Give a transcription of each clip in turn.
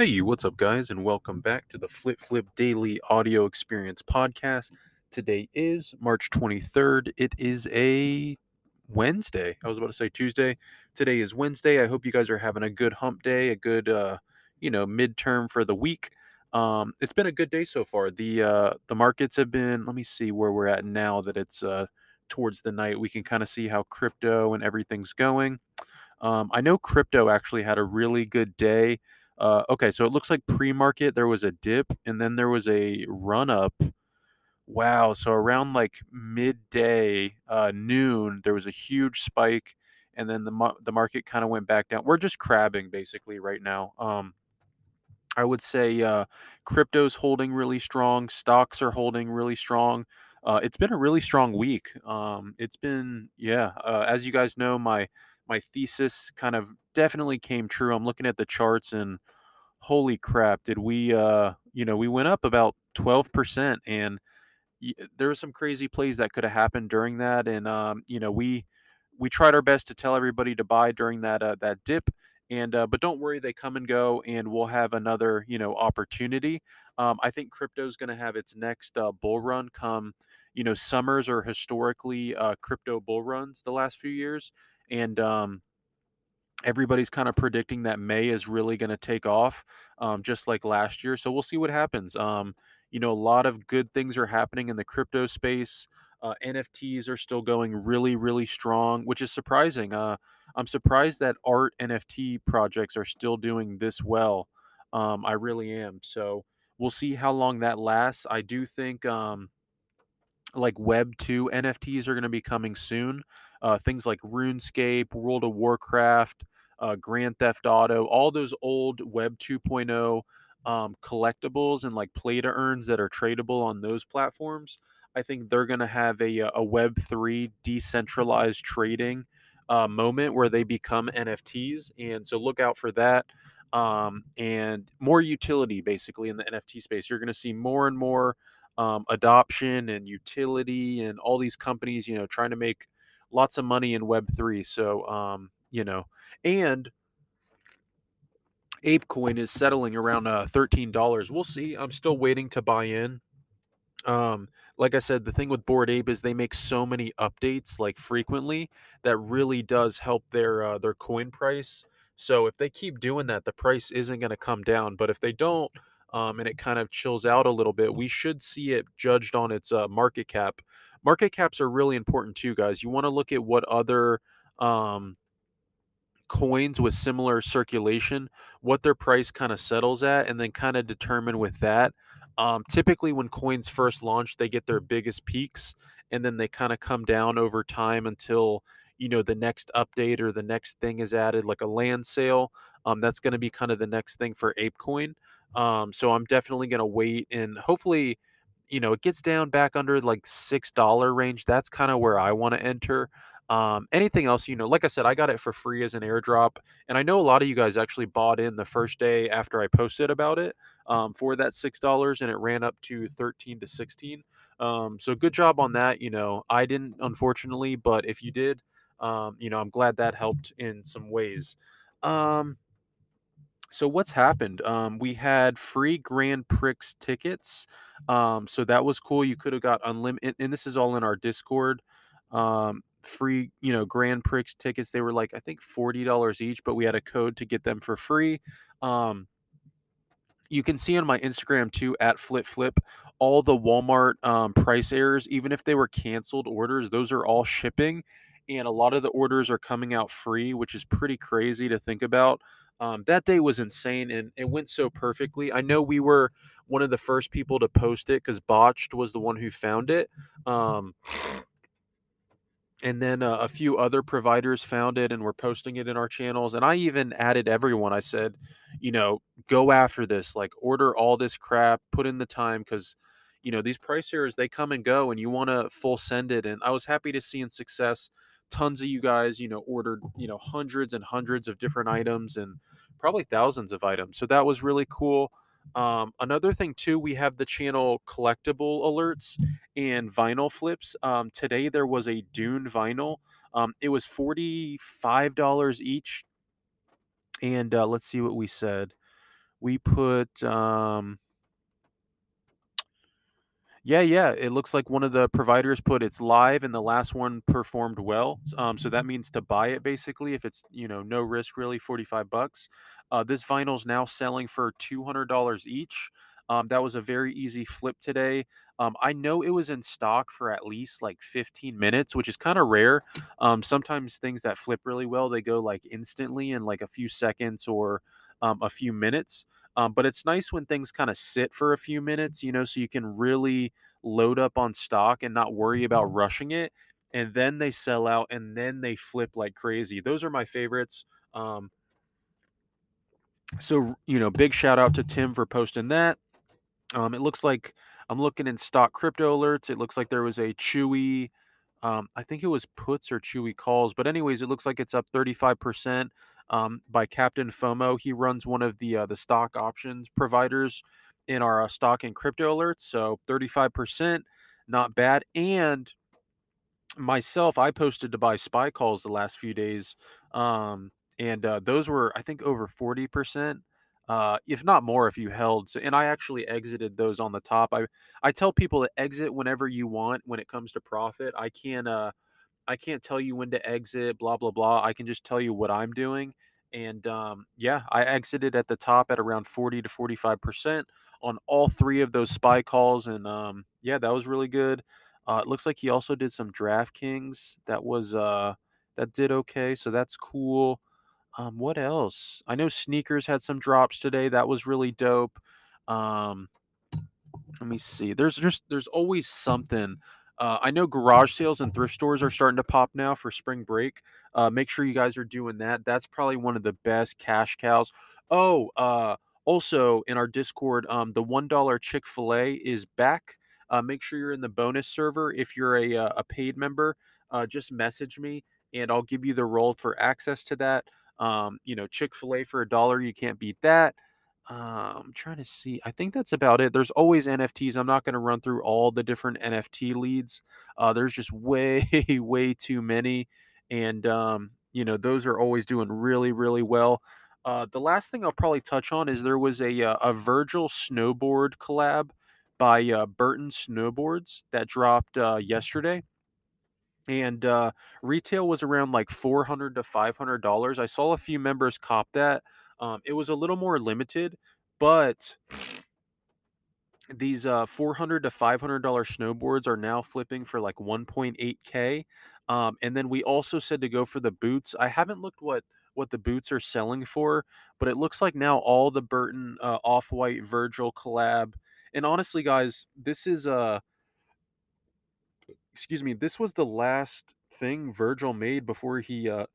Hey, what's up, guys, and welcome back to the Flip Flip Daily Audio Experience Podcast. Today is March 23rd. It is a Wednesday. I was about to say Tuesday. Today is Wednesday. I hope you guys are having a good hump day, a good, uh, you know, midterm for the week. Um, it's been a good day so far. The uh, the markets have been. Let me see where we're at now that it's uh, towards the night. We can kind of see how crypto and everything's going. Um, I know crypto actually had a really good day. Uh, okay, so it looks like pre-market there was a dip and then there was a run up. Wow, so around like midday, uh, noon, there was a huge spike, and then the the market kind of went back down. We're just crabbing basically right now. Um, I would say uh, crypto's holding really strong. Stocks are holding really strong. Uh, it's been a really strong week. Um, it's been yeah. Uh, as you guys know, my my thesis kind of definitely came true. I'm looking at the charts and holy crap, did we uh you know, we went up about 12% and there were some crazy plays that could have happened during that and um you know, we we tried our best to tell everybody to buy during that uh, that dip and uh, but don't worry they come and go and we'll have another you know opportunity um, i think crypto is going to have its next uh, bull run come you know summers are historically uh, crypto bull runs the last few years and um, everybody's kind of predicting that May is really going to take off, um, just like last year. So we'll see what happens. Um, you know, a lot of good things are happening in the crypto space. Uh, NFTs are still going really, really strong, which is surprising. Uh, I'm surprised that art NFT projects are still doing this well. Um, I really am. So we'll see how long that lasts. I do think um, like Web 2 NFTs are going to be coming soon. Uh, things like RuneScape, World of Warcraft, uh, Grand Theft Auto, all those old Web 2.0 um, collectibles and like play to earns that are tradable on those platforms. I think they're going to have a, uh, a Web 3 decentralized trading uh, moment where they become NFTs. And so look out for that. Um, and more utility basically in the NFT space. You're going to see more and more um, adoption and utility and all these companies, you know, trying to make lots of money in Web3. So, um, you know, and ApeCoin is settling around uh, $13. We'll see. I'm still waiting to buy in. Um, like I said, the thing with Bored Ape is they make so many updates like frequently that really does help their uh, their coin price. So if they keep doing that, the price isn't going to come down. But if they don't, um, and it kind of chills out a little bit, we should see it judged on its uh, market cap. Market caps are really important too, guys. You want to look at what other um, coins with similar circulation, what their price kind of settles at, and then kind of determine with that. Um, typically, when coins first launch, they get their biggest peaks, and then they kind of come down over time until you know the next update or the next thing is added, like a land sale. Um, that's going to be kind of the next thing for ApeCoin. Um, so I'm definitely going to wait and hopefully, you know, it gets down back under like six dollar range. That's kind of where I want to enter. Um, anything else, you know, like I said, I got it for free as an airdrop, and I know a lot of you guys actually bought in the first day after I posted about it um, for that six dollars, and it ran up to thirteen to sixteen. Um, so good job on that. You know, I didn't unfortunately, but if you did, um, you know, I'm glad that helped in some ways. Um, so what's happened? Um, we had free Grand Prix tickets, um, so that was cool. You could have got unlimited, and this is all in our Discord. Um, free, you know, Grand Prix tickets. They were like I think forty dollars each, but we had a code to get them for free. Um, you can see on my Instagram too at Flip Flip all the Walmart um, price errors, even if they were canceled orders, those are all shipping, and a lot of the orders are coming out free, which is pretty crazy to think about. Um, that day was insane and it went so perfectly. I know we were one of the first people to post it because Botched was the one who found it. Um, and then uh, a few other providers found it and were posting it in our channels and i even added everyone i said you know go after this like order all this crap put in the time because you know these price errors they come and go and you want to full send it and i was happy to see in success tons of you guys you know ordered you know hundreds and hundreds of different items and probably thousands of items so that was really cool. Um, another thing too we have the channel collectible alerts and vinyl flips. Um, today there was a dune vinyl. Um, it was $45 each. And uh, let's see what we said. We put um, yeah, yeah. It looks like one of the providers put it's live and the last one performed well. Um, so that means to buy it basically if it's, you know, no risk really, 45 bucks. Uh, this vinyl is now selling for $200 each. Um, that was a very easy flip today. Um, I know it was in stock for at least like 15 minutes, which is kind of rare. Um, sometimes things that flip really well, they go like instantly in like a few seconds or um, a few minutes. Um, but it's nice when things kind of sit for a few minutes, you know, so you can really load up on stock and not worry about mm-hmm. rushing it. And then they sell out and then they flip like crazy. Those are my favorites. Um, so, you know, big shout out to Tim for posting that. Um, it looks like I'm looking in stock crypto alerts. It looks like there was a Chewy, um, I think it was puts or Chewy calls, but anyways, it looks like it's up 35% um, by Captain FOMO. He runs one of the uh, the stock options providers in our uh, stock and crypto alerts. So 35%, not bad. And myself, I posted to buy SPY calls the last few days. Um, and uh, those were, I think, over 40%. Uh, if not more, if you held, So, and I actually exited those on the top. I I tell people to exit whenever you want when it comes to profit. I can't uh, I can't tell you when to exit, blah blah blah. I can just tell you what I'm doing. And um, yeah, I exited at the top at around 40 to 45 percent on all three of those spy calls, and um, yeah, that was really good. Uh, it looks like he also did some DraftKings. That was uh, that did okay, so that's cool. Um, what else? I know sneakers had some drops today. That was really dope. Um, let me see. There's just there's always something uh, I know garage sales and thrift stores are starting to pop now for spring break. Uh, make sure you guys are doing that. That's probably one of the best cash cows. Oh, uh, also in our Discord, um, the one dollar Chick Fil A is back. Uh, make sure you're in the bonus server. If you're a uh, a paid member, uh, just message me and I'll give you the role for access to that. Um, you know, Chick Fil A for a dollar, you can't beat that. Uh, I'm trying to see. I think that's about it. There's always NFTs. I'm not going to run through all the different NFT leads. Uh, there's just way, way too many, and um, you know those are always doing really, really well. Uh, the last thing I'll probably touch on is there was a uh, a Virgil snowboard collab by uh, Burton Snowboards that dropped uh, yesterday, and uh, retail was around like 400 to 500 dollars. I saw a few members cop that. Um, it was a little more limited, but these uh, 400 to 500 dollar snowboards are now flipping for like 1.8k. Um, and then we also said to go for the boots. I haven't looked what what the boots are selling for, but it looks like now all the Burton uh, off white Virgil collab. And honestly, guys, this is a uh, excuse me, this was the last thing Virgil made before he uh,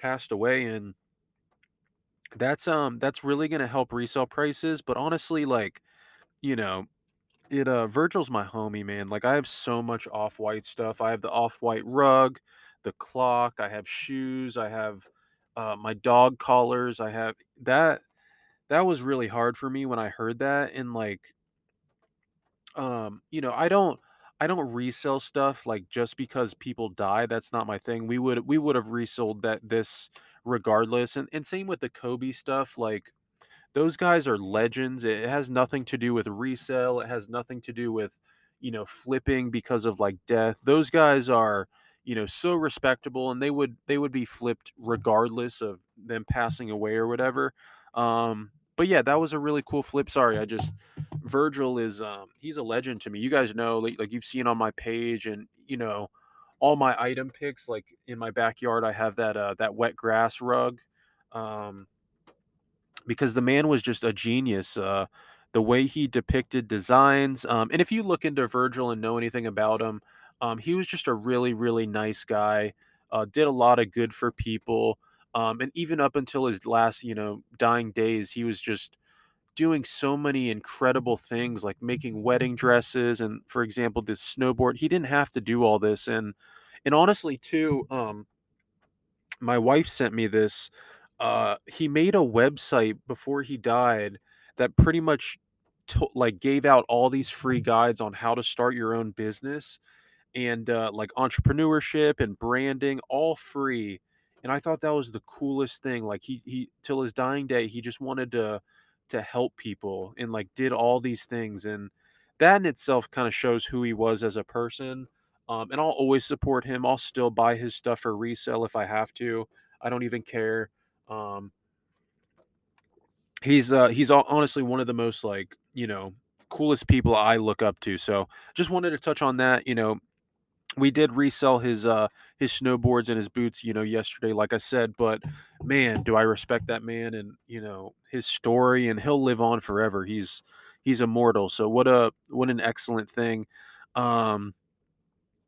passed away, and that's um that's really gonna help resale prices. But honestly, like, you know, it uh Virgil's my homie, man. Like I have so much off-white stuff. I have the off-white rug, the clock, I have shoes, I have uh my dog collars, I have that that was really hard for me when I heard that and like um you know, I don't I don't resell stuff like just because people die. That's not my thing. We would we would have resold that this regardless. And and same with the Kobe stuff. Like those guys are legends. It has nothing to do with resale. It has nothing to do with you know flipping because of like death. Those guys are you know so respectable and they would they would be flipped regardless of them passing away or whatever. Um, but yeah, that was a really cool flip. Sorry, I just Virgil is um he's a legend to me. You guys know like, like you've seen on my page and you know all my item picks like in my backyard I have that uh that wet grass rug um because the man was just a genius uh the way he depicted designs um and if you look into Virgil and know anything about him um he was just a really really nice guy uh did a lot of good for people um and even up until his last you know dying days he was just doing so many incredible things like making wedding dresses and for example this snowboard he didn't have to do all this and and honestly too um my wife sent me this uh he made a website before he died that pretty much to, like gave out all these free guides on how to start your own business and uh, like entrepreneurship and branding all free and i thought that was the coolest thing like he he till his dying day he just wanted to to help people and like did all these things and that in itself kind of shows who he was as a person um, and i'll always support him i'll still buy his stuff for resale if i have to i don't even care um, he's uh he's honestly one of the most like you know coolest people i look up to so just wanted to touch on that you know we did resell his uh his snowboards and his boots you know yesterday like i said but man do i respect that man and you know his story and he'll live on forever. He's he's immortal. So what a what an excellent thing. Um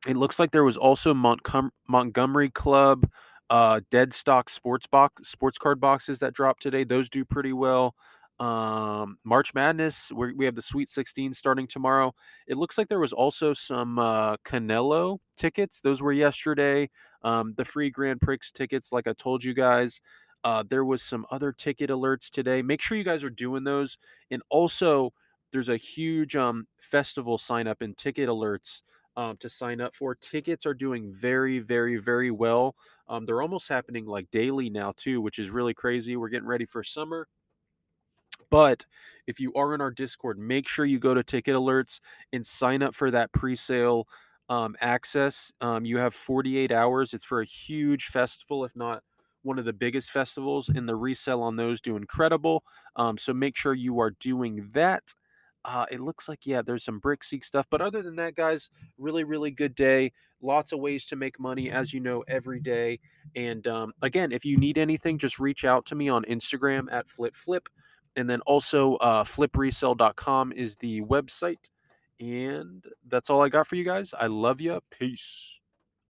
it looks like there was also Montcom- montgomery club uh dead stock sports box sports card boxes that dropped today. Those do pretty well um march madness we have the sweet 16 starting tomorrow. It looks like there was also some uh canelo tickets. Those were yesterday. Um the free grand prix tickets like i told you guys. Uh there was some other ticket alerts today. Make sure you guys are doing those. And also there's a huge um festival sign up and ticket alerts um, to sign up for. Tickets are doing very very very well. Um, they're almost happening like daily now too which is really crazy. We're getting ready for summer but if you are in our Discord, make sure you go to Ticket Alerts and sign up for that pre sale um, access. Um, you have 48 hours. It's for a huge festival, if not one of the biggest festivals, and the resale on those do incredible. Um, so make sure you are doing that. Uh, it looks like yeah, there's some Brickseek stuff, but other than that, guys, really really good day. Lots of ways to make money, as you know, every day. And um, again, if you need anything, just reach out to me on Instagram at flip flip and then also uh, flipresale.com is the website. And that's all I got for you guys. I love you. Peace.